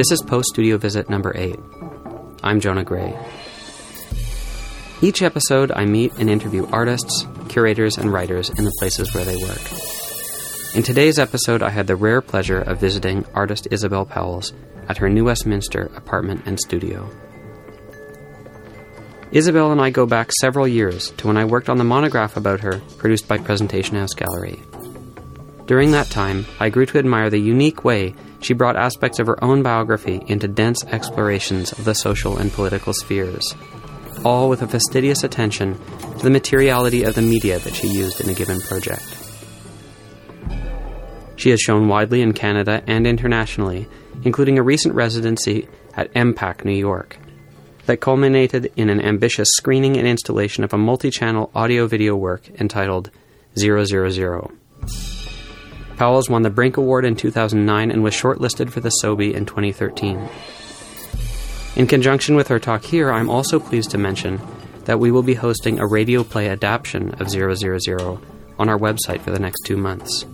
This is Post Studio Visit number 8. I'm Jonah Gray. Each episode, I meet and interview artists, curators, and writers in the places where they work. In today's episode, I had the rare pleasure of visiting artist Isabelle Pauwels at her New Westminster apartment and studio. Isabelle and I go back several years to when I worked on the monograph about her produced by Presentation House Gallery. During that time, I grew to admire the unique way she brought aspects of her own biography into dense explorations of the social and political spheres all with a fastidious attention to the materiality of the media that she used in a given project. She has shown widely in Canada and internationally, including a recent residency at EMPAC, New York, that culminated in an ambitious screening and installation of a multi channel audio video work entitled 000. Pauwels won the Brink Award in 2009 and was shortlisted for the Sobey in 2013. In conjunction with her talk here, I'm also pleased to mention that we will be hosting a radio play adaptation of 000 on our website for the next two months.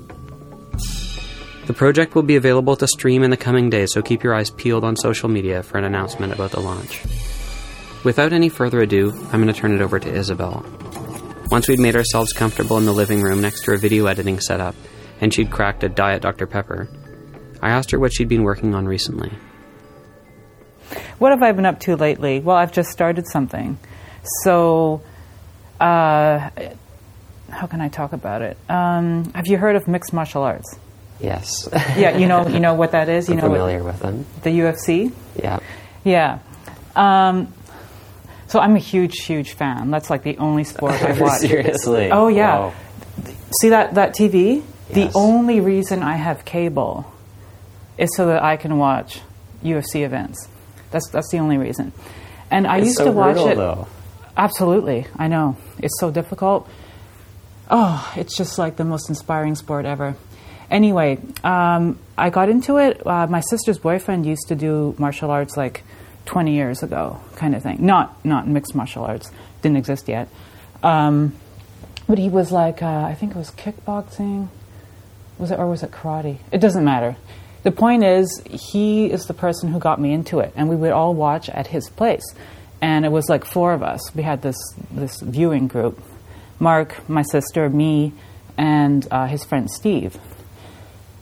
The project will be available to stream in the coming days, so keep your eyes peeled on social media for an announcement about the launch. Without any further ado, I'm going to turn it over to Isabelle. Once we'd made ourselves comfortable in the living room next to her video editing setup, and she'd cracked a Diet Dr. Pepper, I asked her what she'd been working on recently. What have I been up to lately? Well, I've just started something. So, uh, how can I talk about it? Um, have you heard of mixed martial arts? Yes. yeah, you know, you know what that is. I'm you know, familiar with them. The UFC. Yeah. Yeah. Um, so I'm a huge, huge fan. That's like the only sport I watch. Seriously. Oh yeah. Wow. See that that TV? The only reason I have cable is so that I can watch UFC events. That's that's the only reason. And I It's used so to watch brutal, it. though. Absolutely, I know it's so difficult. Oh, it's just like the most inspiring sport ever. Anyway, um, I got into it. Uh, my sister's boyfriend used to do martial arts like 20 years ago, kind of thing. Not not mixed martial arts, didn't exist yet. Um, but he was like, uh, I think it was kickboxing, was it or was it karate? It doesn't matter. The point is, he is the person who got me into it, and we would all watch at his place. And it was like four of us. We had this this viewing group: Mark, my sister, me, and uh, his friend Steve.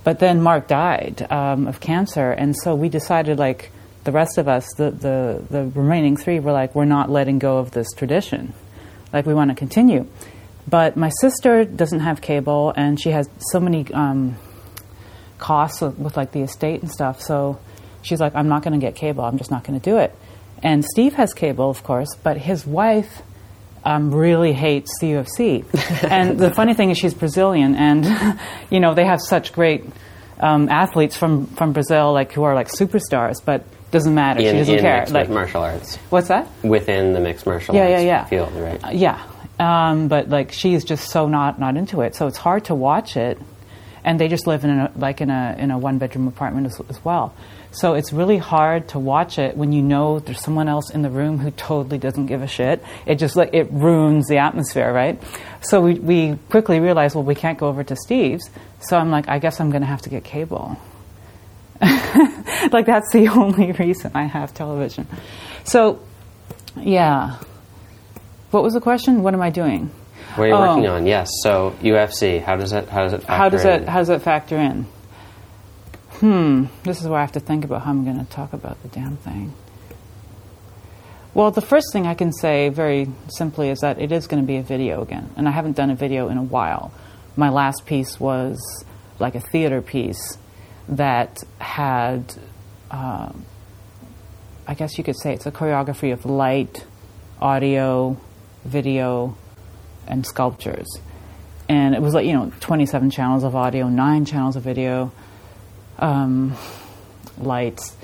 But then Mark died um, of cancer, and so we decided, like the rest of us, the, the the remaining three, were like, we're not letting go of this tradition. Like we want to continue. But my sister doesn't have cable, and she has so many um, costs with, with like the estate and stuff. So she's like, I'm not going to get cable. I'm just not going to do it. And Steve has cable, of course, but his wife um, really hates the UFC. and the funny thing is, she's Brazilian, and you know they have such great um, athletes from from Brazil, like who are like superstars. But doesn't matter. In, she doesn't in care. mixed Like martial arts. what's that? Within the mixed martial Yeah, yeah, arts yeah. field, right? Uh, yeah, um, but like she's just so not not into it, so it's hard to watch it. And they just live in a, like in a in a one bedroom apartment as, as well. So it's really hard to watch it when you know there's someone else in the room who totally doesn't give a shit. It just like it ruins the atmosphere, right? So we we quickly realized, well, we can't go over to Steve's. So I'm like, I guess I'm going to have to get cable. like that's the only reason I have television. So, yeah. What was the question? What am I doing? What are you Oh. working on? Yes. So UFC. How does it? How does it? Factor How does in? it? How does it factor in? Hmm. This is where I have to think about how I'm going to talk about the damn thing. Well, the first thing I can say very simply is that it is going to be a video again, and I haven't done a video in a while. My last piece was like a theater piece that had, uh, I guess you could say, it's a choreography of light, audio, video, and sculptures. And it was like, you know, 27 channels of audio, nine channels of video, um, lights.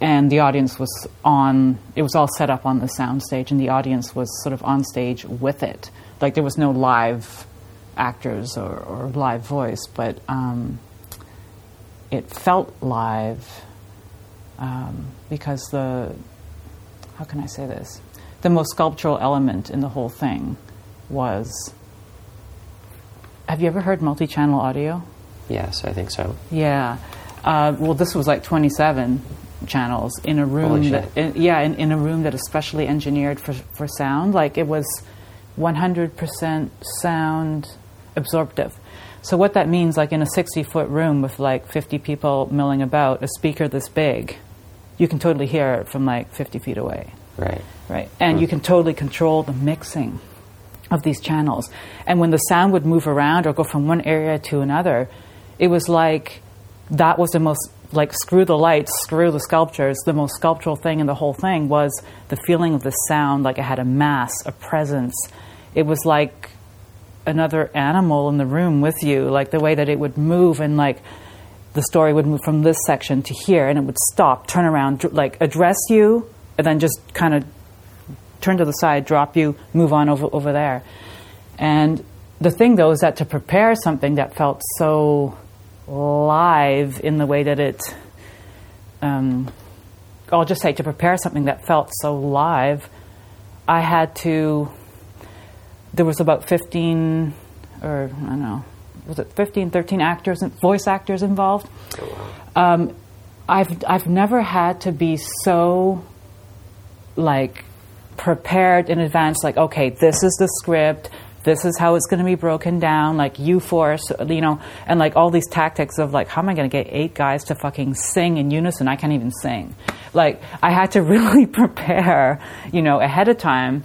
And the audience was on, it was all set up on the soundstage, and the audience was sort of on stage with it. Like there was no live actors or, or live voice, but um, it felt live um, because the, how can I say this? The most sculptural element in the whole thing was. Have you ever heard multi channel audio? Yes, I think so. Yeah. Uh, well, this was like 27 channels in a room that, in, yeah, in, in a room that is specially engineered for for sound. Like it was 100% sound absorptive. So what that means, like in a 60 foot room with like 50 people milling about, a speaker this big, you can totally hear it from like 50 feet away Right. And you can totally control the mixing of these channels. And when the sound would move around or go from one area to another, it was like that was the most like screw the lights, screw the sculptures. The most sculptural thing in the whole thing was the feeling of the sound, like it had a mass, a presence. It was like another animal in the room with you, like the way that it would move and like the story would move from this section to here and it would stop, turn around, like address you, and then just kind of turn to the side, drop you, move on over, over there. And the thing though is that to prepare something that felt so live in the way that it, um, I'll just say to prepare something that felt so live, I had to, there was about 15 or I don't know, was it 15, 13 actors, and voice actors involved. Um, I've, I've never had to be so like prepared in advance like okay this is the script this is how it's going to be broken down like you force you know and like all these tactics of like how am i going to get eight guys to fucking sing in unison? I can't even sing. Like i had to really prepare you know ahead of time.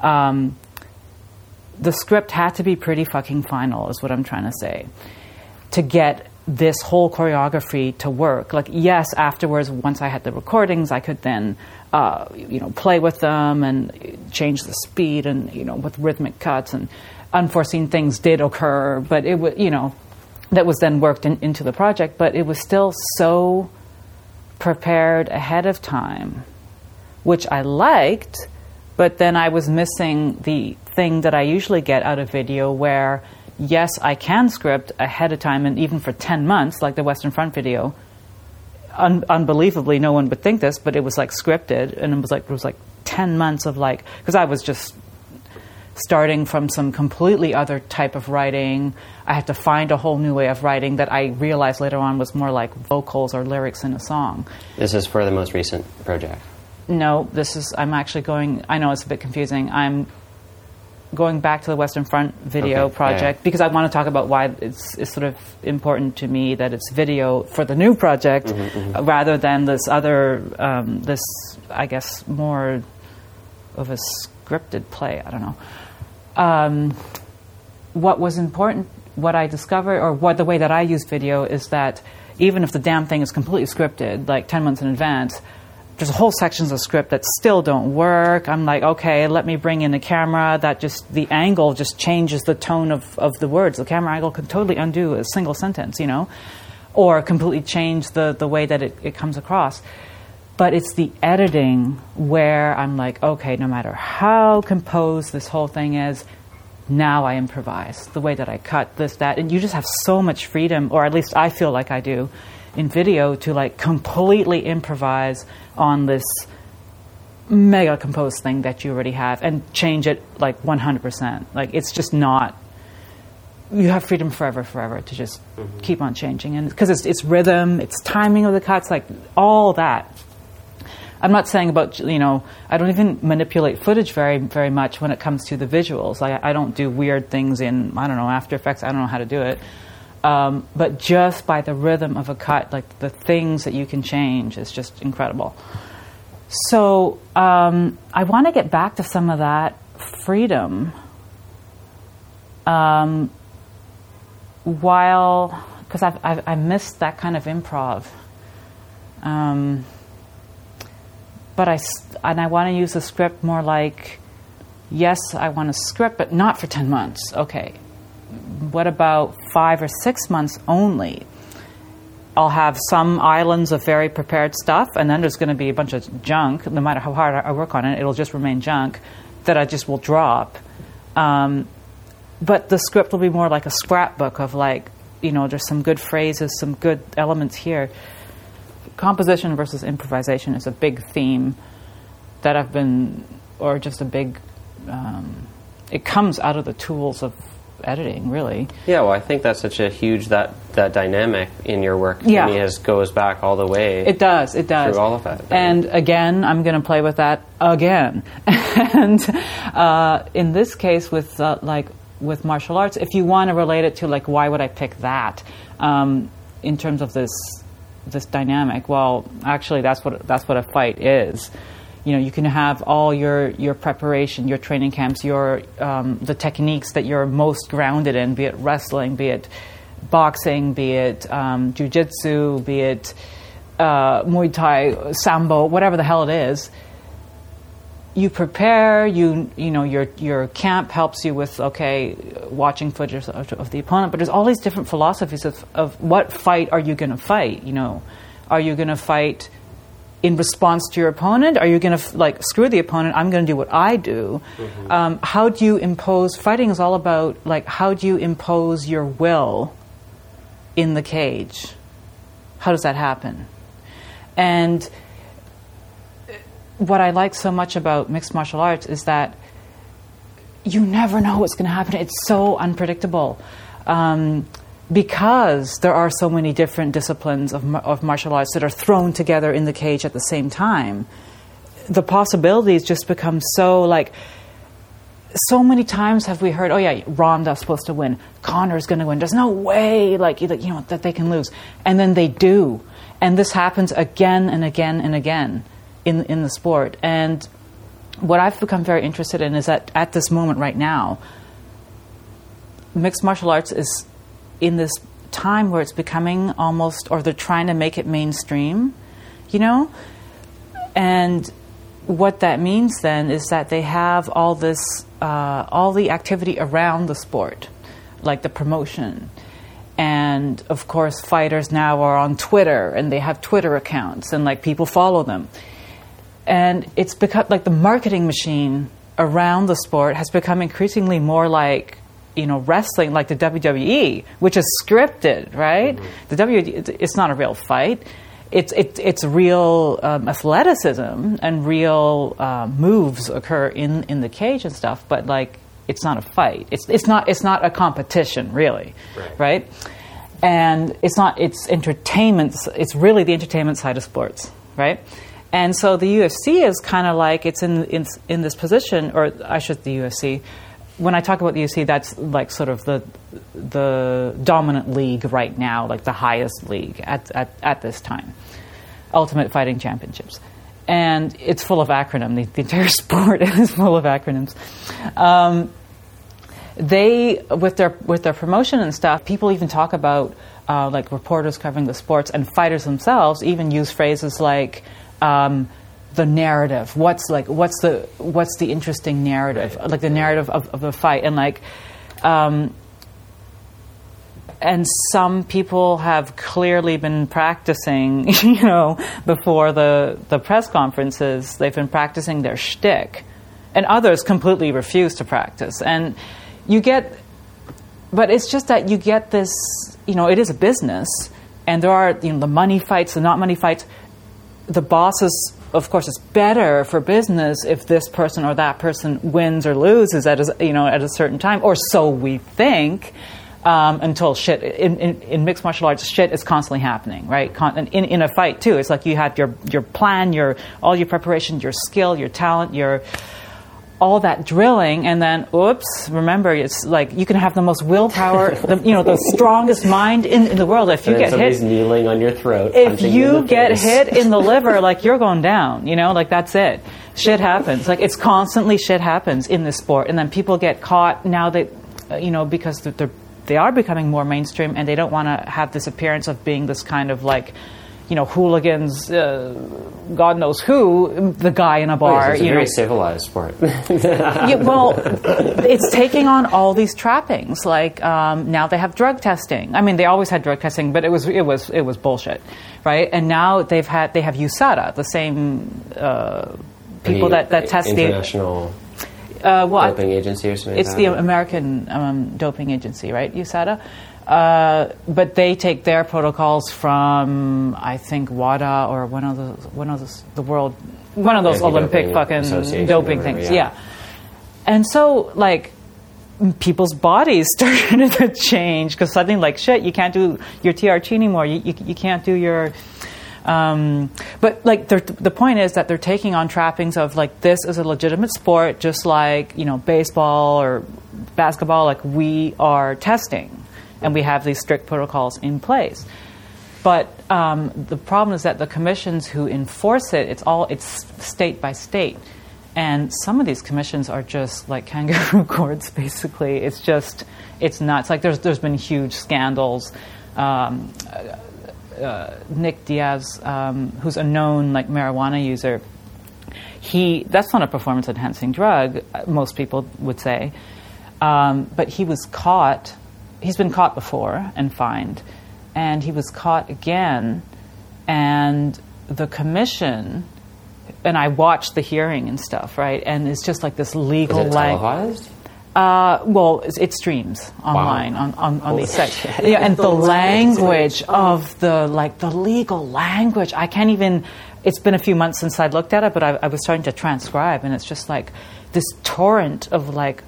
Um, the script had to be pretty fucking final is what i'm trying to say. To get this whole choreography to work. Like, yes, afterwards, once I had the recordings, I could then, uh, you know, play with them and change the speed and, you know, with rhythmic cuts and unforeseen things did occur, but it was, you know, that was then worked in, into the project, but it was still so prepared ahead of time, which I liked, but then I was missing the thing that I usually get out of video where yes, I can script ahead of time, and even for 10 months, like the Western Front video, un- unbelievably, no one would think this, but it was like scripted, and it was like, it was like 10 months of like, because I was just starting from some completely other type of writing. I had to find a whole new way of writing that I realized later on was more like vocals or lyrics in a song. This is for the most recent project. No, this is, I'm actually going, I know it's a bit confusing. I'm going back to the Western Front video Okay, project yeah. because I want to talk about why it's, it's sort of important to me that it's video for the new project Mm-hmm, uh, rather than this other, um, this, I guess, more of a scripted play. I don't know. Um, what was important, what I discovered, or what the way that I use video is that even if the damn thing is completely scripted, like 10 months in advance, there's whole sections of script that still don't work. I'm like, okay, let me bring in the camera. That just, the angle just changes the tone of, of the words. The camera angle can totally undo a single sentence, you know, or completely change the, the way that it, it comes across. But it's the editing where I'm like, okay, no matter how composed this whole thing is, now I improvise the way that I cut this, that, and you just have so much freedom, or at least I feel like I do, in video to like completely improvise on this mega composed thing that you already have and change it like 100%. Like it's just not. You have freedom forever, forever to just mm-hmm. keep on changing, and because it's it's rhythm, it's timing of the cuts, like all that. I'm not saying about you know I don't even manipulate footage very very much when it comes to the visuals. Like I don't do weird things in I don't know After Effects. I don't know how to do it. Um, but just by the rhythm of a cut, like the things that you can change is just incredible. So um, I want to get back to some of that freedom. Um, while because I've, I've I missed that kind of improv. Um, but I and I want to use the script more like, yes, I want a script, but not for ten months. Okay, what about five or six months only? I'll have some islands of very prepared stuff, and then there's going to be a bunch of junk. No matter how hard I work on it, it'll just remain junk that I just will drop. Um, but the script will be more like a scrapbook of like, you know, there's some good phrases, some good elements here. Composition versus improvisation is a big theme that I've been, or just a big. Um, it comes out of the tools of editing, really. Yeah, well, I think that's such a huge that that dynamic in your work. Yeah. is goes back all the way. It does. It does. Through all of that. And again, I'm going to play with that again. and uh, in this case, with uh, like with martial arts, if you want to relate it to like why would I pick that um, in terms of this this dynamic? Well, actually, that's what that's what a fight is. You know, you can have all your your preparation, your training camps, your um, the techniques that you're most grounded in, be it wrestling, be it boxing, be it um, jujitsu, be it uh, Muay Thai, Sambo, whatever the hell it is. You prepare. You you know your your camp helps you with okay, watching footage of, of the opponent. But there's all these different philosophies of of what fight are you going to fight? You know, are you going to fight? In response to your opponent? Are you going to like screw the opponent? I'm going to do what I do. Um, how do you impose? Fighting is all about like how do you impose your will in the cage? How does that happen? And what I like so much about mixed martial arts is that you never know what's going to happen. It's so unpredictable. Um, because there are so many different disciplines of, of martial arts that are thrown together in the cage at the same time, the possibilities just become so like. So many times have we heard, "Oh yeah, Ronda's supposed to win. Conor's going to win. There's no way, like you know, that they can lose." And then they do, and this happens again and again and again in in the sport. And what I've become very interested in is that at this moment right now, mixed martial arts is in this time where it's becoming almost, or they're trying to make it mainstream, you know? And what that means then is that they have all this, uh, all the activity around the sport, like the promotion. And of course, fighters now are on Twitter and they have Twitter accounts and like people follow them. And it's become like the marketing machine around the sport has become increasingly more like you know wrestling like the WWE, which is scripted, right? The WWE, it's- it's not a real fight. It's it, it's real um, athleticism and real uh, moves occur in, in the cage and stuff, but like it's not a fight. It's it's not it's not a competition really, Right. right? And it's not it's entertainment. It's really the entertainment side of sports, right? And so the UFC is kind of like it's in, in in this position, or I should the UFC. When I talk about the UFC, that's like sort of the the dominant league right now, like the highest league at at, at this time, Ultimate Fighting Championships, and it's full of acronyms. The, the entire sport is full of acronyms. Um, they with their with their promotion and stuff, people even talk about uh, like reporters covering the sports and fighters themselves even use phrases like um, the narrative. What's like what's the what's the interesting narrative? Like the narrative of, of a fight and like. Um, and some people have clearly been practicing, you know, before the, the press conferences. They've been practicing their shtick, and others completely refuse to practice. And you get, but it's just that you get this, you know, it is a business, and there are you know the money fights, the not money fights. The bosses, of course, it's better for business if this person or that person wins or loses at a, you know at a certain time, or so we think um, until shit in, in, in mixed martial arts shit is constantly happening right? Con- in, in a fight too it's like you had your your plan your all your preparation your skill your talent your all that drilling and then oops remember it's like you can have the most willpower the, you know the strongest mind in, in the world if you and get hit kneeling on your throat. if you get face. hit in the liver, like you're going down, you know, like that's it. Shit happens. Like it's constantly shit happens in this sport, and then people get caught now that, uh, you know, because they're, they're they are becoming more mainstream, and they don't want to have this appearance of being this kind of like. You know, hooligans, uh, God knows who, the guy in a Oh, bar. yes, it's a very know, civilized sport. yeah, well, it's taking on all these trappings. Like um, now they have drug testing. I mean, they always had drug testing, but it was it was it was bullshit, right? And now they've had they have USADA, the same uh, people that, that test the international uh, well, doping agency or something. it's like the. American um, doping agency, right? USADA. Uh, but they take their protocols from, I think, WADA or one of those, one of those, the world, one of those Olympic fucking doping whatever, things. yeah. Yeah. And so, like, people's bodies started to change because suddenly, like, shit, you can't do your TRT anymore. You, you, you can't do your. Um, but like the point is that they're taking on trappings of like this is a legitimate sport, just like you know baseball or basketball. Like we are testing, and we have these strict protocols in place. But um, the problem is that the commissions who enforce it, it's all it's state by state. And some of these commissions are just like kangaroo courts, basically. It's just, it's nuts. Like there's, there's been huge scandals. Um, uh, Nick Diaz, um, who's a known like marijuana user, he that's not a performance enhancing drug. Uh, most people would say, um, but he was caught. He's been caught before and fined, and he was caught again, and the commission and I watched the hearing and stuff, right? And it's just like this legal language. Uh, well, it, it, streams online wow. on, on, on these sites. Yeah, and the, the language of the like the legal language, I can't even. It's been a few months since I looked at it, but I, I was starting to transcribe, and it's just like this torrent of like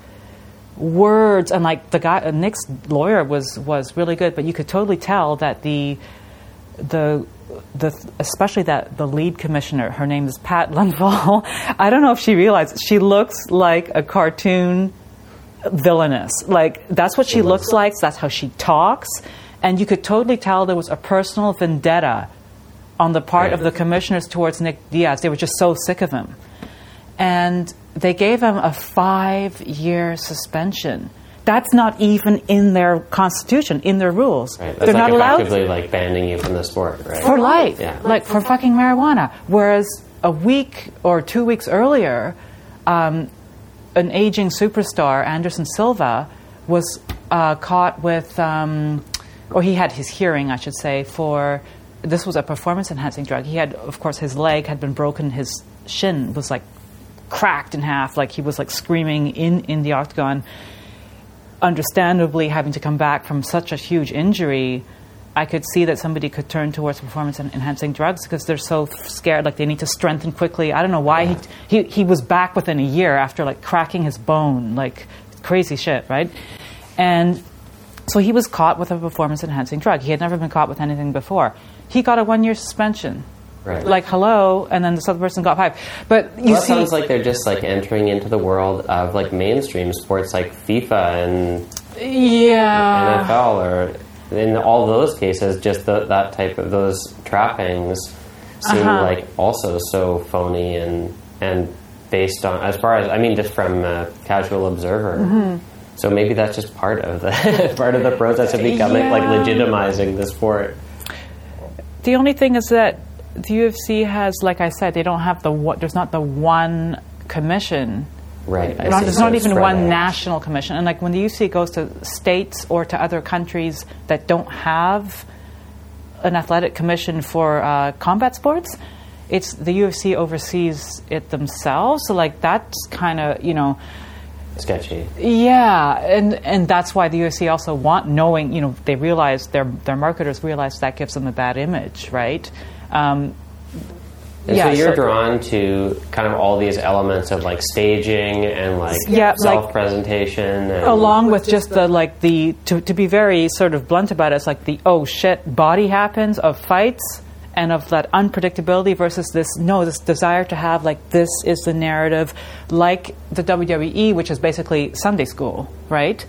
words and like the guy uh, Nick's lawyer was was really good, but you could totally tell that the the the, especially that the lead commissioner, her name is Pat Lundvall. I don't know if she realized she looks like a cartoon villainess. Like that's what she looks like. That's how she talks, and you could totally tell there was a personal vendetta on the part of the commissioners towards Nick Diaz. They were just so sick of him, and they gave him a five-year suspension that's not even in their constitution, in their rules. Right. They're like not allowed. Effectively, like banning you from the sport, right? For life, yeah. like for fucking marijuana. Whereas a week or two weeks earlier, um, an aging superstar, Anderson Silva, was uh, caught with, um, or he had his hearing, I should say, for this was a performance enhancing drug. He had, of course, his leg had been broken, his shin was like cracked in half, like he was like screaming in, in the octagon understandably having to come back from such a huge injury, I could see that somebody could turn towards performance enhancing drugs because they're so scared, like they need to strengthen quickly. I don't know why he, he, he was back within a year after like cracking his bone, like crazy shit, right? And so he was caught with a performance enhancing drug. He had never been caught with anything before. He got a one year suspension. Right. Like hello, and then this other person got five. But you well, see, sounds like they're just like entering into the world of like mainstream sports, like FIFA and yeah, NFL, or in all those cases, just the, that type of those trappings seem uh-huh. like also so phony and and based on as far as I mean, just from a casual observer. Mm-hmm. So maybe that's just part of the part of the process of becoming yeah. like legitimizing the sport. The only thing is that the UFC has, like I said, they don't have the there's not the one commission. Right. Not, there's so not even one out. national commission. And like when the UFC goes to states or to other countries that don't have an athletic commission for uh, combat sports, it's the UFC oversees it themselves. So like that's kind of you know sketchy. Yeah, and and that's why the UFC also want knowing. You know, they realize their their marketers realize that gives them a bad image, right? Um, and yeah, so you're so, drawn to kind of all these elements of like staging and like yeah, self presentation, like, along with just the like the to, to be very sort of blunt about it, it's like the oh shit body happens of fights and of that unpredictability versus this no this desire to have like this is the narrative like the WWE, which is basically Sunday school, right?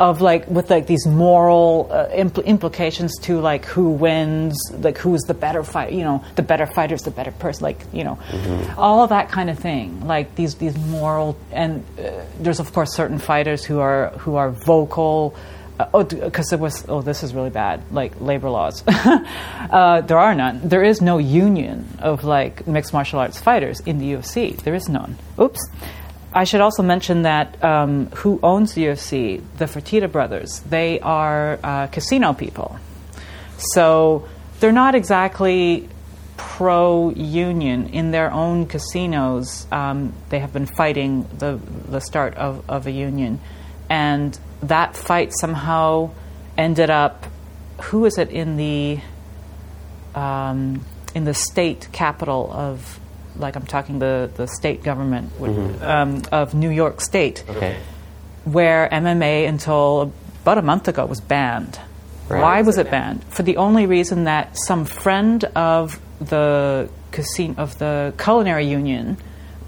Of like with like these moral uh, impl- implications to like who wins, like who's the better fight, you know, the better fighter's the better person, like you know, mm-hmm. all of that kind of thing. Like these these moral and uh, there's of course certain fighters who are who are vocal. Uh, oh, because there was oh, this is really bad. Like labor laws, uh, there are none. There is no union of like mixed martial arts fighters in the UFC. There is none. Oops. I should also mention that um, who owns the UFC, the Fertitta brothers, they are uh, casino people. So they're not exactly pro union in their own casinos. Um, they have been fighting the, the start of, of a union. And that fight somehow ended up, who is it in the, um, in the state capital of like I'm talking the, the state government would, mm-hmm. um, of New York State. Okay. where MMA until about a month ago was banned. Right. Why was it banned? For the only reason that some friend of the casino of the culinary union,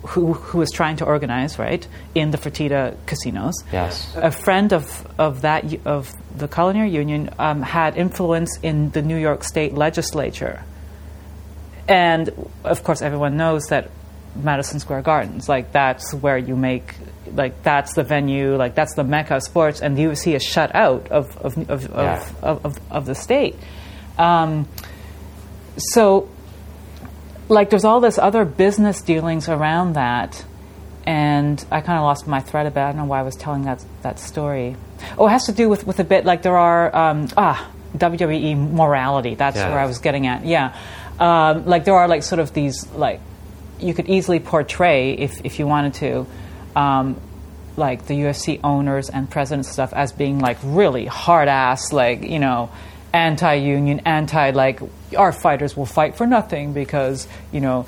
who who was trying to organize right in the Fertitta casinos, Yes. a friend of of that of the culinary union um, had influence in the New York State legislature, and of course everyone knows that Madison Square Gardens, like that's where you make, like that's the venue, like that's the mecca of sports, and the UFC is shut out of of of Yeah. of, of, of, the state. Um, so, like, there's all this other business dealings around that, and I kind of lost my thread about. I don't know why I was telling that that story. Oh, it has to do with with a bit like there are um, ah WWE morality. That's Yeah. where I was getting at. Yeah, um, like there are like sort of these like you could easily portray if if you wanted to. Um, like the UFC owners and presidents and stuff as being like really hard ass, like you know, anti-union, anti like our fighters will fight for nothing because you know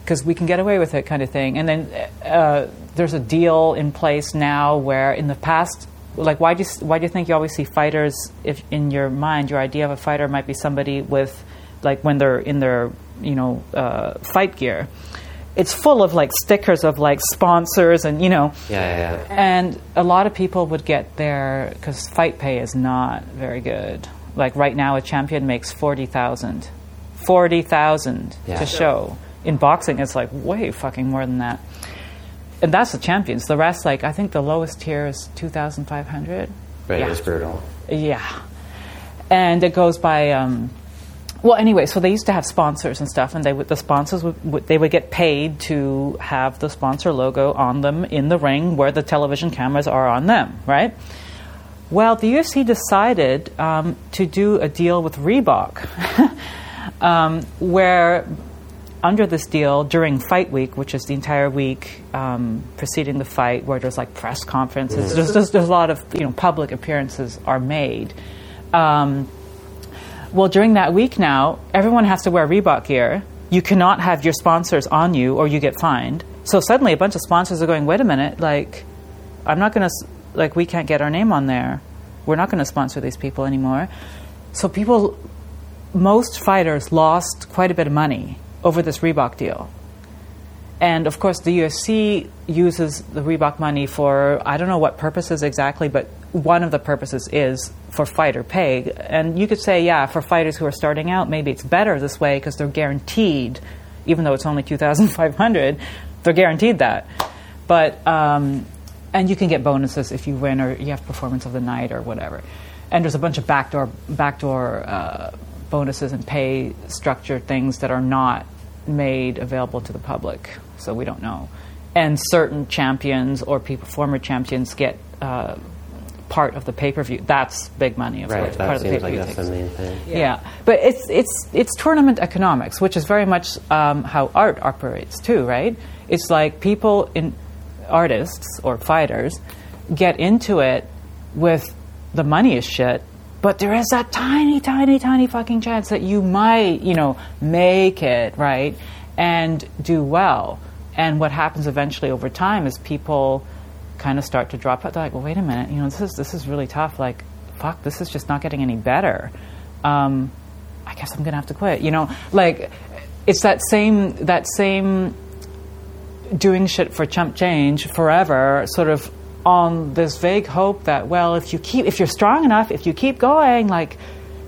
because we can get away with it kind of thing. And then uh, there's a deal in place now where in the past. Like why do you, why do you think you always see fighters? If in your mind your idea of a fighter might be somebody with, like when they're in their you know uh, fight gear, it's full of like stickers of like sponsors and you know Yeah, yeah, yeah. and a lot of people would get their because fight pay is not very good. Like right now, a champion makes forty thousand, forty thousand Yeah. to show. In boxing, it's like way fucking more than that. And that's the champions. The rest, like I think the lowest tier is two thousand five hundred. But Yeah. it is brutal. Yeah, and it goes by. Um, well, anyway, so they used to have sponsors and stuff, and they would, the sponsors would, would they would get paid to have the sponsor logo on them in the ring where the television cameras are on them, right? Well, the UFC decided um, to do a deal with Reebok, um, where under this deal during fight week, which is the entire week um, preceding the fight, where there's like press conferences, there's, there's, there's a lot of you know public appearances are made. Well, during that week now, everyone has to wear Reebok gear. You cannot have your sponsors on you, or you get fined. So suddenly, a bunch of sponsors are going, "Wait a minute! Like, I'm not going to like we can't get our name on there. We're not going to sponsor these people anymore." So people, most fighters lost quite a bit of money over this Reebok deal. And of course, the UFC uses the Reebok money for I don't know what purposes exactly, but one of the purposes is for fighter pay. And you could say, yeah, for fighters who are starting out, maybe it's better this way because they're guaranteed, even though it's only two thousand five hundred, they're guaranteed that. But um, and you can get bonuses if you win or you have performance of the night or whatever. And there's a bunch of backdoor backdoor uh, bonuses and pay structure things that are not made available to the public, so we don't know. And certain champions or people, former champions, get uh, part of the pay per view. That's big money, of Right. course. That part of the seems like pay-per-view that's the main thing. Yeah. but it's it's it's tournament economics, which is very much um, how art operates too, right? It's like people in artists or fighters get into it with the money is shit, but there is that tiny, tiny, tiny fucking chance that you might, you know, make it right and do well. And what happens eventually over time is people kind of start to drop out. They're like, well, wait a minute, you know, this is this is really tough. Like, fuck, this is just not getting any better. Um, I guess I'm gonna have to quit. You know, like it's that same that same doing shit for chump change forever, sort of on this vague hope that well, if you keep if you're strong enough, if you keep going, like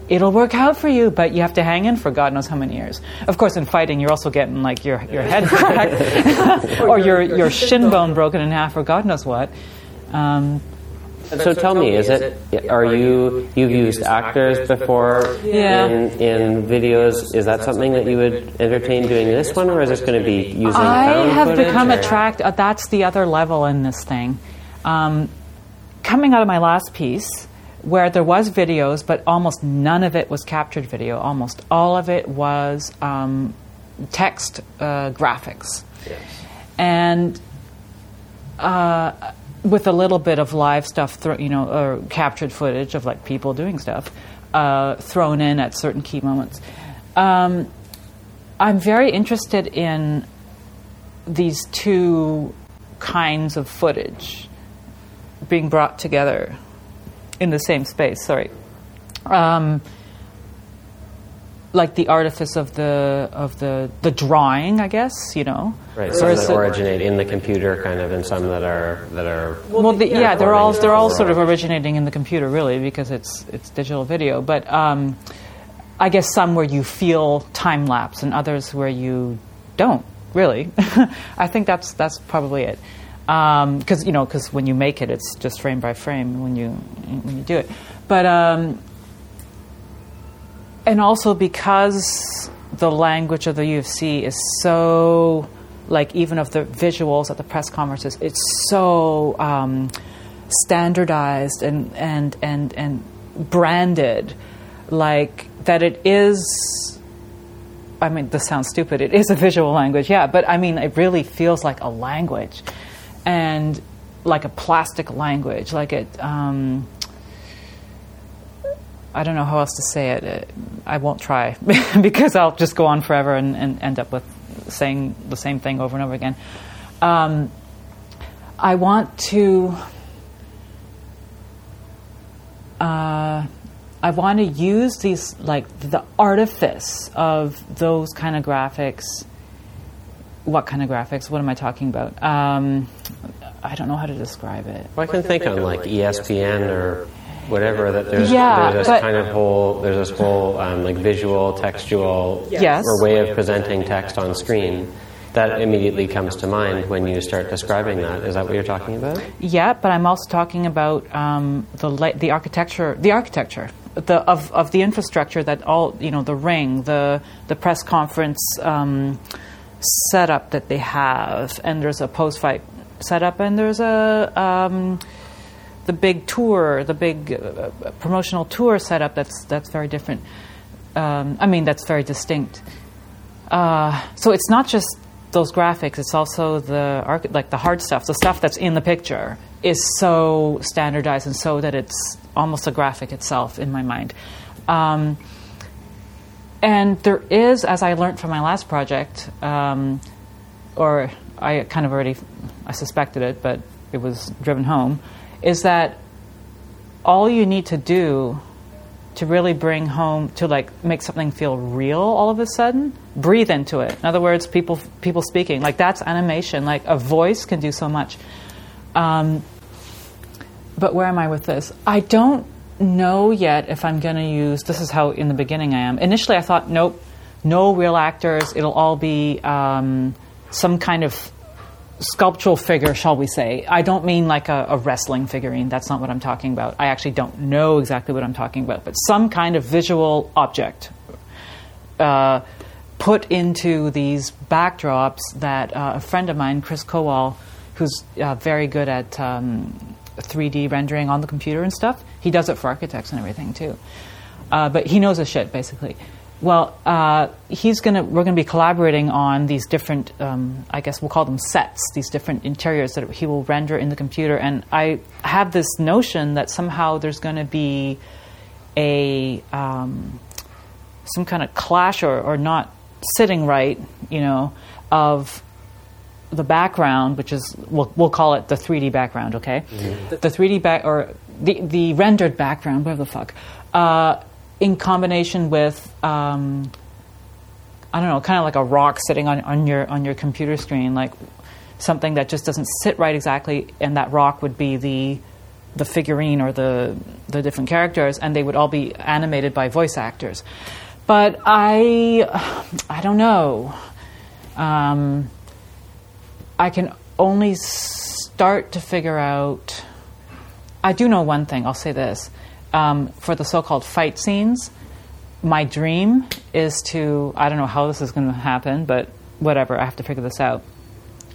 it'll work out for you, but you have to hang in for God knows how many years. Of course, in fighting, you're also getting like your, your head cracked or your, your shin bone broken in half or God knows what. Um, So, tell me, is it? Are you? You've used actors before Yeah. in in videos. Is that something that you would entertain doing this one, or is this going to be using? I have become or- attracted. Uh, that's the other level in this thing. Um, coming out of my last piece, where there was videos, but almost none of it was captured video. Almost all of it was um, text uh, graphics, and uh, with a little bit of live stuff, thro- you know, or captured footage of like people doing stuff uh, thrown in at certain key moments. Um, I'm very interested in these two kinds of footage being brought together in the same space. Sorry. Um, like the artifice of the of the the drawing, I guess you know. Right. Some that originate in the computer, kind of, and some that are that are. Well, the, yeah, they're all they're all sort of originating in the computer, really, because it's it's digital video. But um, I guess some where you feel time lapse, and others where you don't really. I think that's that's probably it. Because um, you know, because when you make it, it's just frame by frame when you when you do it. But um, and also because the language of the UFC is so like even of the visuals at the press conferences, it's so um, standardized and and and and branded, like that it is. I mean, this sounds stupid. It is a visual language, yeah, but I mean, it really feels like a language, and like a plastic language, like it. Um, I don't know how else to say it. I won't try because I'll just go on forever and, and, end up with saying the same thing over and over again. Um, I want to. Uh, I want to use these, like the artifice of those kind of graphics. What kind of graphics? What am I talking about? Um, I don't know how to describe it. Well, I can think on like ESPN or whatever that there's yeah, there's this kind of whole there's this whole um, like visual textual yes. or way of presenting text on screen that immediately comes to mind when you start describing that is that what you're talking about yeah but i'm also talking about um, the the architecture the architecture the, of, of the infrastructure that all you know the ring the the press conference um, setup that they have and there's a post fight setup and there's a um, the big tour, the big uh, promotional tour setup, that's that's very different. Um, I mean, that's very distinct. Uh, so it's not just those graphics; it's also the arch- like the hard stuff, the stuff that's in the picture is so standardized and so that it's almost a graphic itself in my mind. Um, and there is, as I learned from my last project, um, or I kind of already I suspected it, but it was driven home is that all you need to do to really bring home to like make something feel real all of a sudden breathe into it. In other words people people speaking. Like that's animation. Like a voice can do so much. Um, but where am i with this? I don't know yet if i'm going to use this is how in the beginning i am initially i thought nope no real actors it'll all be um, some kind of sculptural figure, shall we say. I don't mean like a, a, wrestling figurine. That's not what I'm talking about. I actually don't know exactly what I'm talking about, but some kind of visual object uh, put into these backdrops that uh, a friend of mine, Chris Kowal, who's uh, very good at um, 3D rendering on the computer and stuff, he does it for architects and everything too. Uh, but he knows his shit, basically. Well, uh, he's gonna. We're gonna be collaborating on these different. Um, I guess we'll call them sets. These different interiors that he will render in the computer, and I have this notion that somehow there's going to be a um, some kind of clash or, or not sitting right, you know, of the background, which is we'll, we'll call it the 3D background, okay? Mm-hmm. The, the, 3D back or the the rendered background, whatever the fuck. Uh, in combination with um, I don't know, kind of like a rock sitting on, on your on your computer screen, like something that just doesn't sit right exactly, and that rock would be the the figurine or the the different characters, and they would all be animated by voice actors. But I I don't know. Um, I can only start to figure out. I do know one thing. I'll say this um, for the so-called fight scenes, my dream is to I don't know how this is going to happen, but whatever, I have to figure this out.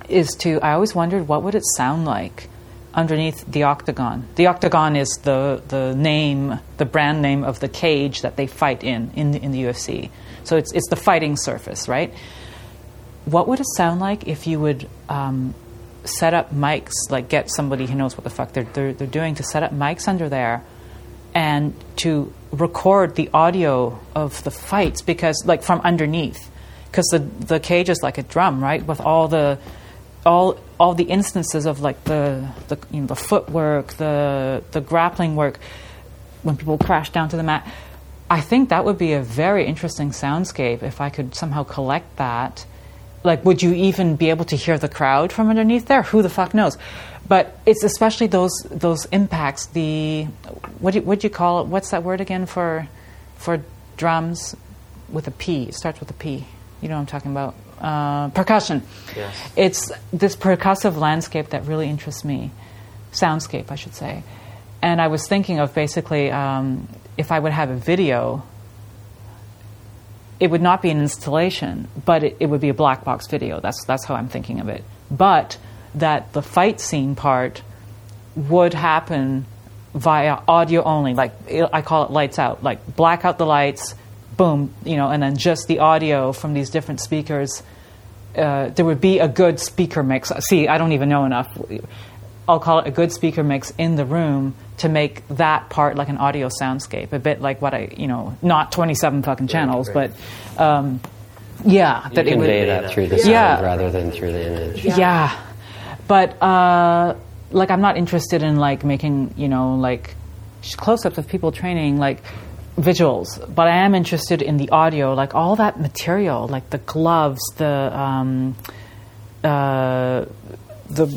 Is to I always wondered what would it sound like underneath the octagon. The octagon is the the name, the brand name of the cage that they fight in in the, in the UFC. So it's it's the fighting surface, right? What would it sound like if you would um, set up mics, like get somebody who knows what the fuck they're, they're, they're doing to set up mics under there and to record the audio of the fights because like from underneath because the the cage is like a drum right with all the all all the instances of like the the you know the footwork, the the grappling work when people crash down to the mat. I think that would be a very interesting soundscape if I could somehow collect that. Like, would you even be able to hear the crowd from underneath there? Who the fuck knows? But it's especially those those impacts. The what do you, what do you call it? What's that word again for for drums with a P? It starts with a P. You know what I'm talking about? Uh, percussion. Yes. It's this percussive landscape that really interests me. Soundscape, I should say. And I was thinking of basically um, if I would have a video, it would not be an installation, but it, it would be a black box video. That's, that's how I'm thinking of it. But that the fight scene part would happen via audio only. Like I call it lights out. Like black out the lights, boom, you know, and then just the audio from these different speakers. Uh, there would be a good speaker mix. See, I don't even know enough. I'll call it a good speaker mix in the room to make that part like an audio soundscape, a bit like what I, you know, not 27 fucking channels, right. but um, yeah, You that it would. convey that through the sound Yeah. rather than through the image. Yeah. But uh, like I'm not interested in like making, you know, like close-ups of people training like visuals, but I am interested in the audio, like all that material, like the gloves, the um, uh, the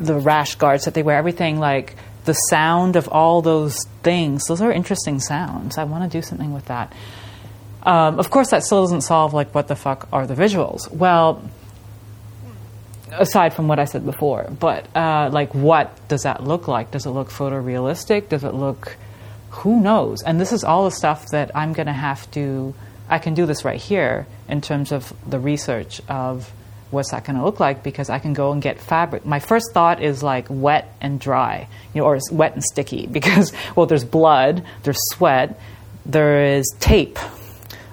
the rash guards that they wear, everything like the sound of all those things. Those are interesting sounds. I want to do something with that. Um, of course, that still doesn't solve like what the fuck are the visuals. Well, aside from what I said before. But uh, like, what does that look like? Does it look photorealistic? Does it look? Who knows? And this is all the stuff that I'm going to have to. I can do this right here in terms of the research of what's that going to look like because I can go and get fabric. My first thought is like wet and dry, you know, or it's wet and sticky because well, there's blood, there's sweat, there is tape,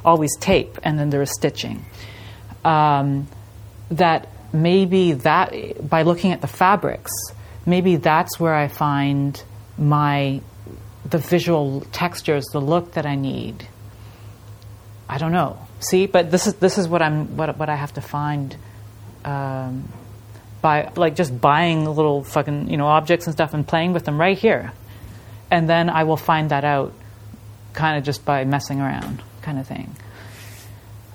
always tape, and then there is stitching. Um, that maybe that by looking at the fabrics, maybe that's where I find my the visual textures, the look that I need. I don't know. See, but this is this is what I'm what what I have to find um, by like just buying little fucking you know objects and stuff and playing with them right here, and then I will find that out, kind of just by messing around, kind of thing.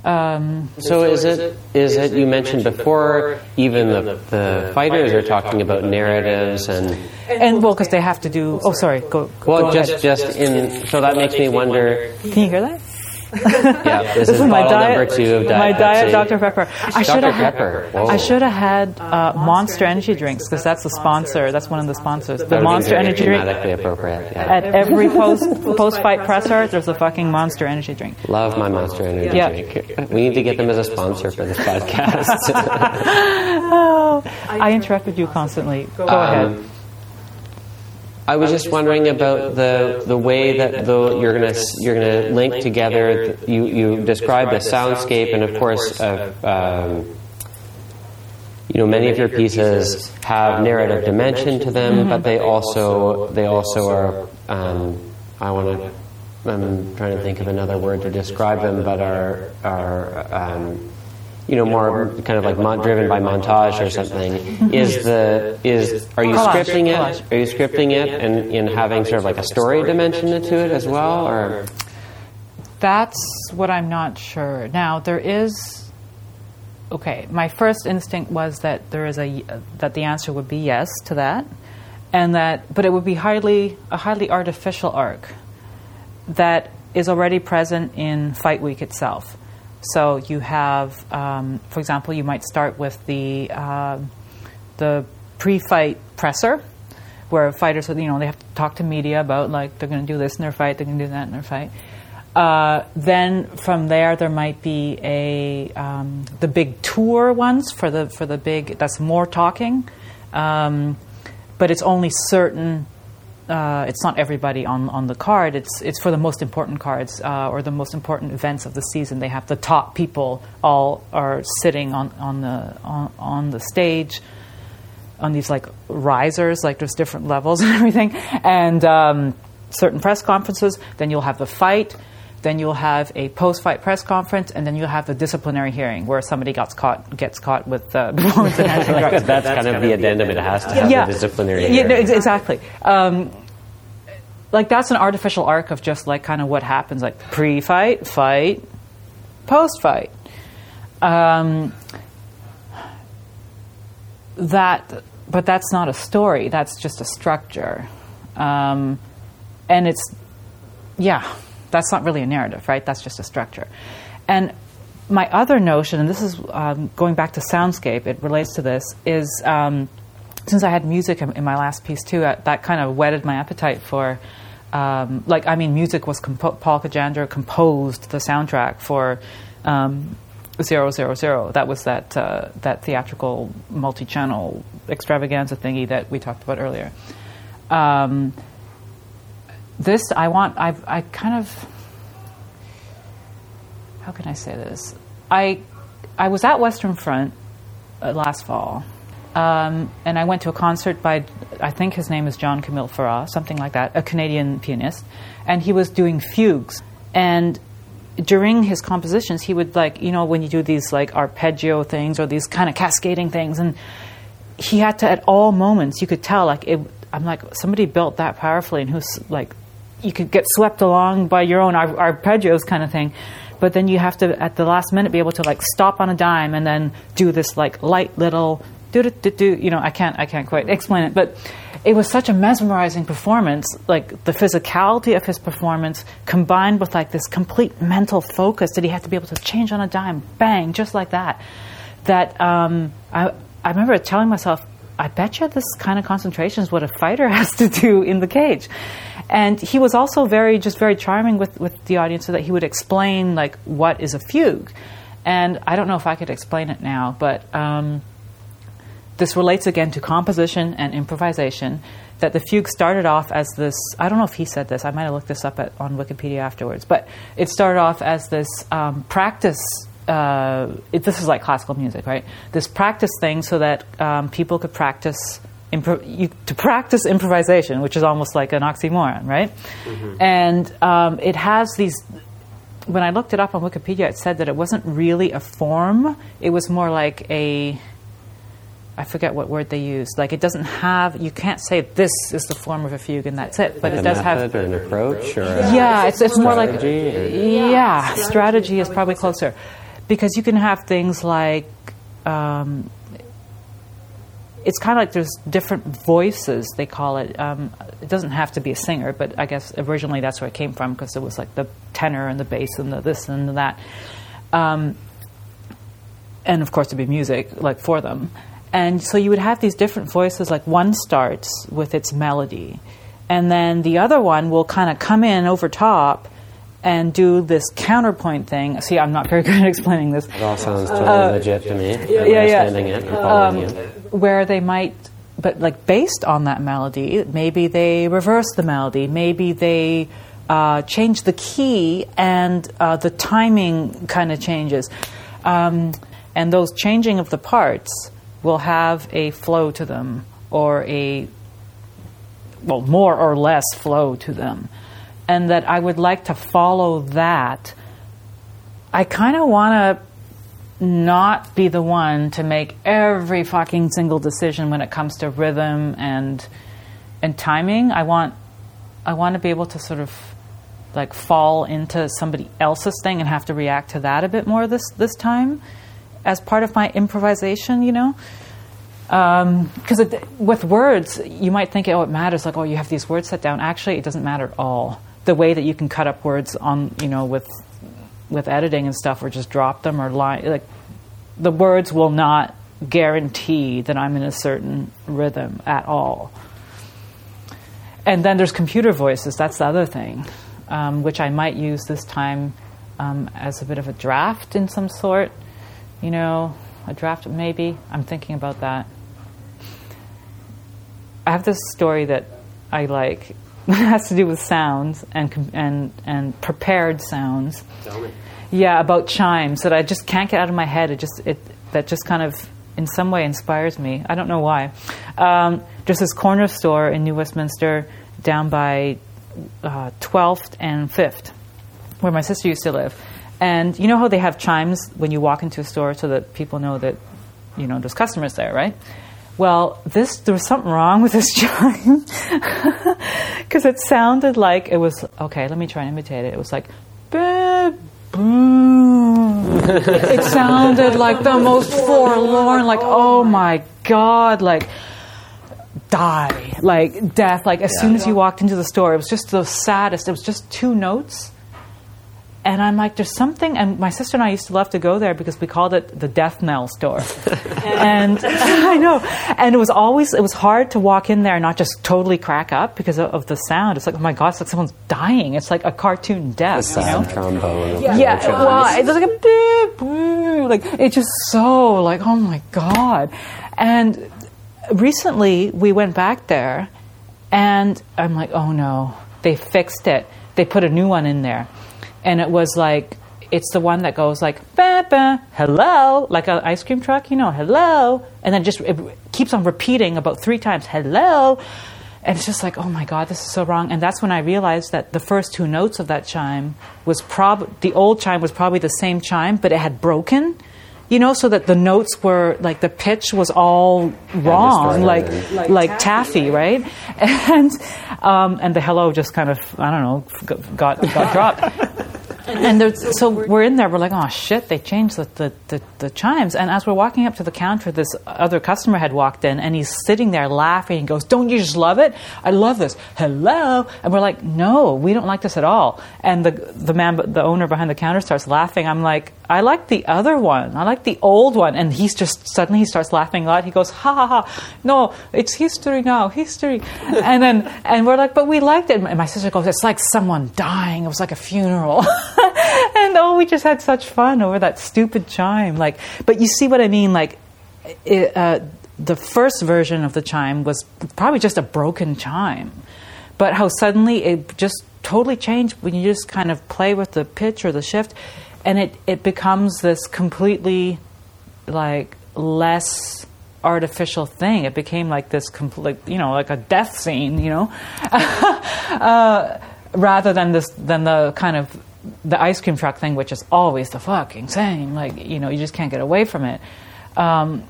Um, So is it is it you mentioned before even the, the fighters are talking about narratives and and well, because they have to do. Oh, sorry. Go. go well ahead. just just in so that makes me wonder Can you hear that? Yeah this, This is my bottle diet. number two of my Diet diet, Dr Pepper. I should have had. Pepper. I should have had uh, Monster Energy drinks because that's the sponsor. That's one of the sponsors. The That would be Monster Energy drink. thematically appropriate yeah. At every post post fight presser, there's a fucking Monster Energy drink. Love my Monster Energy Yeah. drink. We need to get them as a sponsor for this podcast. Oh, I interrupted you constantly. Go ahead. I was just wondering about the the way that though you're gonna you're gonna link together. You you describe the soundscape, and of course, uh, um, you know, many of your pieces have narrative dimension to them, but they also they also are. Um, I want to. I'm trying to think of another word to describe them, but are are. Um, you know, more kind of like mon- driven by montage or something. Is the is are you Collage, scripting it? Are you scripting it and in having sort of like a story dimension to it as well, or That's what I'm not sure. Now there is. Okay, my first instinct was that there is a that the answer would be yes to that, and that but it would be highly a highly artificial arc that is already present in Fight Week itself. So you have, um, for example, you might start with the um the pre-fight presser, where fighters, you know, they have to talk to media about like they're going to do this in their fight, they're going to do that in their fight. Uh, then from there, there might be a um, the big tour ones for the for the big. That's more talking, um, but it's only certain. Uh, it's not everybody on, on the card. It's it's for the most important cards uh, or the most important events of the season. They have the top people all are sitting on on the on, on the stage on these like risers, like there's different levels and everything, and um, certain press conferences. Then you'll have the fight. then you'll have a post-fight press conference, and then you'll have the disciplinary hearing where somebody gets caught gets caught with uh, performance enhancing drugs. That's, kind of the addendum. It has to have yeah, the disciplinary. Yeah, hearing. no, exactly. Um, like that's an artificial arc of just like kind of what happens, like pre-fight, fight, post-fight. Um, that, but that's not a story. That's just a structure, um, and it's yeah, that's not really a narrative, right? That's just a structure. And my other notion, and this is um, going back to soundscape, it relates to this, is um, since I had music in, my last piece too, uh, that kind of whetted my appetite for. Um, like I mean, music was Paul Kajandra composed the soundtrack for um, Zero Zero Zero. That was that uh, that theatrical multi-channel extravaganza thingy that we talked about earlier. Um, this I want. I I kind of. How can I say this? I I was at Western Front uh, last fall, um, and I went to a concert by I think his name is John Camille Farah, something like that, a Canadian pianist, and he was doing fugues and. During his compositions, he would like you know when you do these like arpeggio things or these kind of cascading things, and he had to at all moments you could tell like it, I'm like somebody built that powerfully and who's like you could get swept along by your own ar- arpeggios kind of thing but then you have to at the last minute be able to like stop on a dime and then do this like light little do do do you know I can't I can't quite explain it but it was such a mesmerizing performance like the physicality of his performance combined with like this complete mental focus that he had to be able to change on a dime bang just like that that um, I, I remember telling myself I bet you this kind of concentration is what a fighter has to do in the cage. And he was also very, just very charming with, with the audience so that he would explain, like, what is a fugue. And I don't know if I could explain it now, but um, this relates again to composition and improvisation. That the fugue started off as this, I don't know if he said this, I might have looked this up at, on Wikipedia afterwards, but it started off as this um, practice uh, it, this is like classical music, right? This practice thing so that um, people could practice impro- you, to practice improvisation, which is almost like an oxymoron, right? And um, it has these. When I looked it up on Wikipedia, it said that it wasn't really a form; it was more like a. I forget what word they used. Like it doesn't have. You can't say this is the form of a fugue and that's it. But it does have an approach or a yeah, it's, it's more like or- yeah, strategy is probably closer because you can have things like um, it's kind of like there's different voices they call it. Um, it doesn't have to be a singer, but I guess originally that's where it came from because it was like the tenor and the bass and the this and the that, um, and of course to be music like for them. And so you would have these different voices. Like one starts with its melody, and then the other one will kind of come in over top and do this counterpoint thing. See, I'm not very good at explaining this. It all sounds totally legit to me. Uh, yeah, yeah. understanding it and following Um, where they might but like based on that melody maybe they reverse the melody maybe they uh, change the key and uh, the timing kind of changes um, and those changing of the parts will have a flow to them or a well more or less flow to them. And that i would like to follow that. I kind of want to not be the one to make every fucking single decision when it comes to rhythm and and timing. I want I want to be able to sort of like fall into somebody else's thing and have to react to that a bit more this this time as part of my improvisation, you know. Because with words, you might think, oh, it matters. Like, oh, you have these words set down. Actually, it doesn't matter at all. The way that you can cut up words on, you know, with with editing and stuff, or just drop them or line like the words will not guarantee that I'm in a certain rhythm at all. And then there's computer voices. That's the other thing, um, which I might use this time um, as a bit of a draft in some sort. You know, a draft maybe. I'm thinking about that. I have this story that I like. It has to do with sounds and and and prepared sounds. Tell me. Yeah, about chimes that I just can't get out of my head. It just it that just kind of in some way inspires me. I don't know why. Um, there's this corner store in New Westminster down by uh, 12th and 5th, where my sister used to live. And you know how they have chimes when you walk into a store so that people know that, you know, there's customers there, right? Well, this there was something wrong with this chime because it sounded like it was okay. Let me try and imitate it. It was like, "Bah, boo." it sounded like the most forlorn. Like, oh my god, like die, like death. Like as soon as you walked into the store, it was just the saddest. It was just two notes. And I'm like, there's something, and my sister and I used to love to go there because we called it the death knell store. and I know, and it was always, it was hard to walk in there and not just totally crack up because of, of the sound. It's like, oh my God, it's like someone's dying. It's like a cartoon death, you know? Sad trombone. Yeah, Yeah. well, it's like a beep, boo, like it's just so like oh my god. And recently we went back there, and I'm like, oh no, they fixed it. They put a new one in there, and it was like it's the one that goes like ba ba hello, like an ice cream truck, you know, hello, and then just it keeps on repeating about three times hello. And it's just like, oh my God, this is so wrong. And that's when I realized that the first two notes of that chime was prob the old chime was probably the same chime, but it had broken, you know, so that the notes were like the pitch was all wrong, like distorted. like, taffy, right? And um, and the hello just kind of I don't know got got dropped. And there's, so we're in there. We're like, oh shit! They changed the, the, the, the chimes. And as we're walking up to the counter, this other customer had walked in, and he's sitting there laughing. He goes, "Don't you just love it? I love this. Hello." And we're like, "No, we don't like this at all." And the the man, the owner behind the counter, starts laughing. I'm like, "I like the other one. I like the old one." And he's just suddenly he starts laughing a lot. He goes, "Ha ha ha! No, it's history now, history." and then and we're like, "But we liked it." And my sister goes, "It's like someone dying. It was like a funeral." and oh, we just had such fun over that stupid chime. Like, but you see what I mean? Like, it, uh, the first version of the chime was probably just a broken chime, but how suddenly it just totally changed when you just kind of play with the pitch or the shift, and it it becomes this completely like less artificial thing. It became like this complete, you know, like a death scene, you know, uh, rather than this than the kind of the ice cream truck thing, which is always the fucking same. Like you know, you just can't get away from it. Um,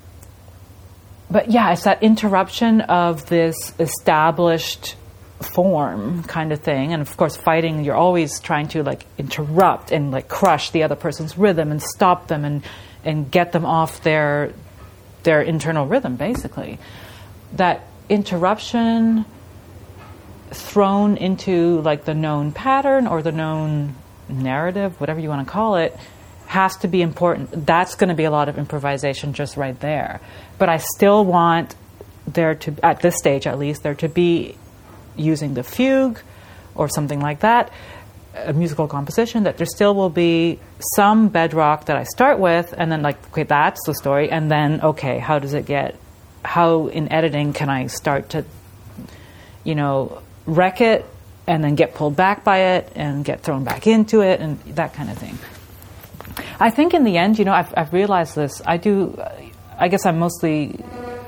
but yeah, it's that interruption of this established form kind of thing and of course fighting you're always trying to like interrupt and like crush the other person's rhythm and stop them and and get them off their their internal rhythm basically that interruption thrown into like the known pattern or the known narrative whatever you want to call it has to be important that's going to be a lot of improvisation just right there but i still want there to at this stage at least there to be using the fugue or something like that a musical composition that there still will be some bedrock that I start with, and then like, okay, that's the story, and then okay, how does it get? How in editing can I start to, you know, wreck it, and then get pulled back by it, and get thrown back into it, and that kind of thing. I think in the end, you know, I've, I've realized this. I do. I guess I'm mostly.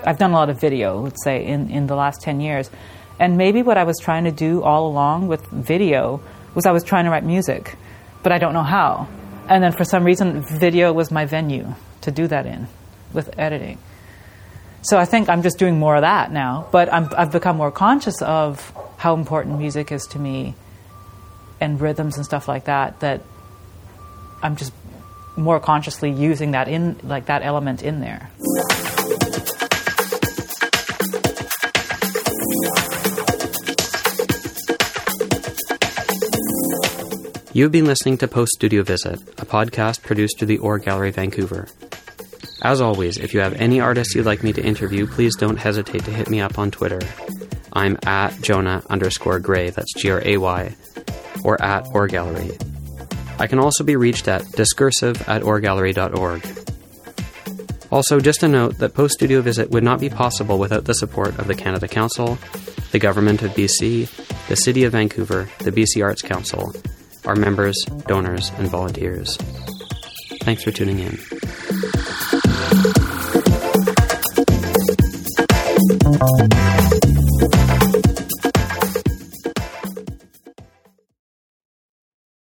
I've done a lot of video, let's say, in in the last ten years, and maybe what I was trying to do all along with video was I was trying to write music, but I don't know how. And then for some reason, video was my venue to do that in with editing. So I think I'm just doing more of that now, but I'm, I've become more conscious of how important music is to me and rhythms and stuff like that, that I'm just more consciously using that in, like that element in there. You've been listening to Post Studio Visit, a podcast produced through the Or Gallery Vancouver. As always, if you have any artists you'd like me to interview, please don't hesitate to hit me up on Twitter. I'm at Jonah underscore Gray, that's G R A Y, or at Or Gallery. I can also be reached at discursive at orgallery.org. Also, just a note that Post Studio Visit would not be possible without the support of the Canada Council, the Government of BC, the City of Vancouver, the BC Arts Council, our members, donors, and volunteers. Thanks for tuning in. Thank you.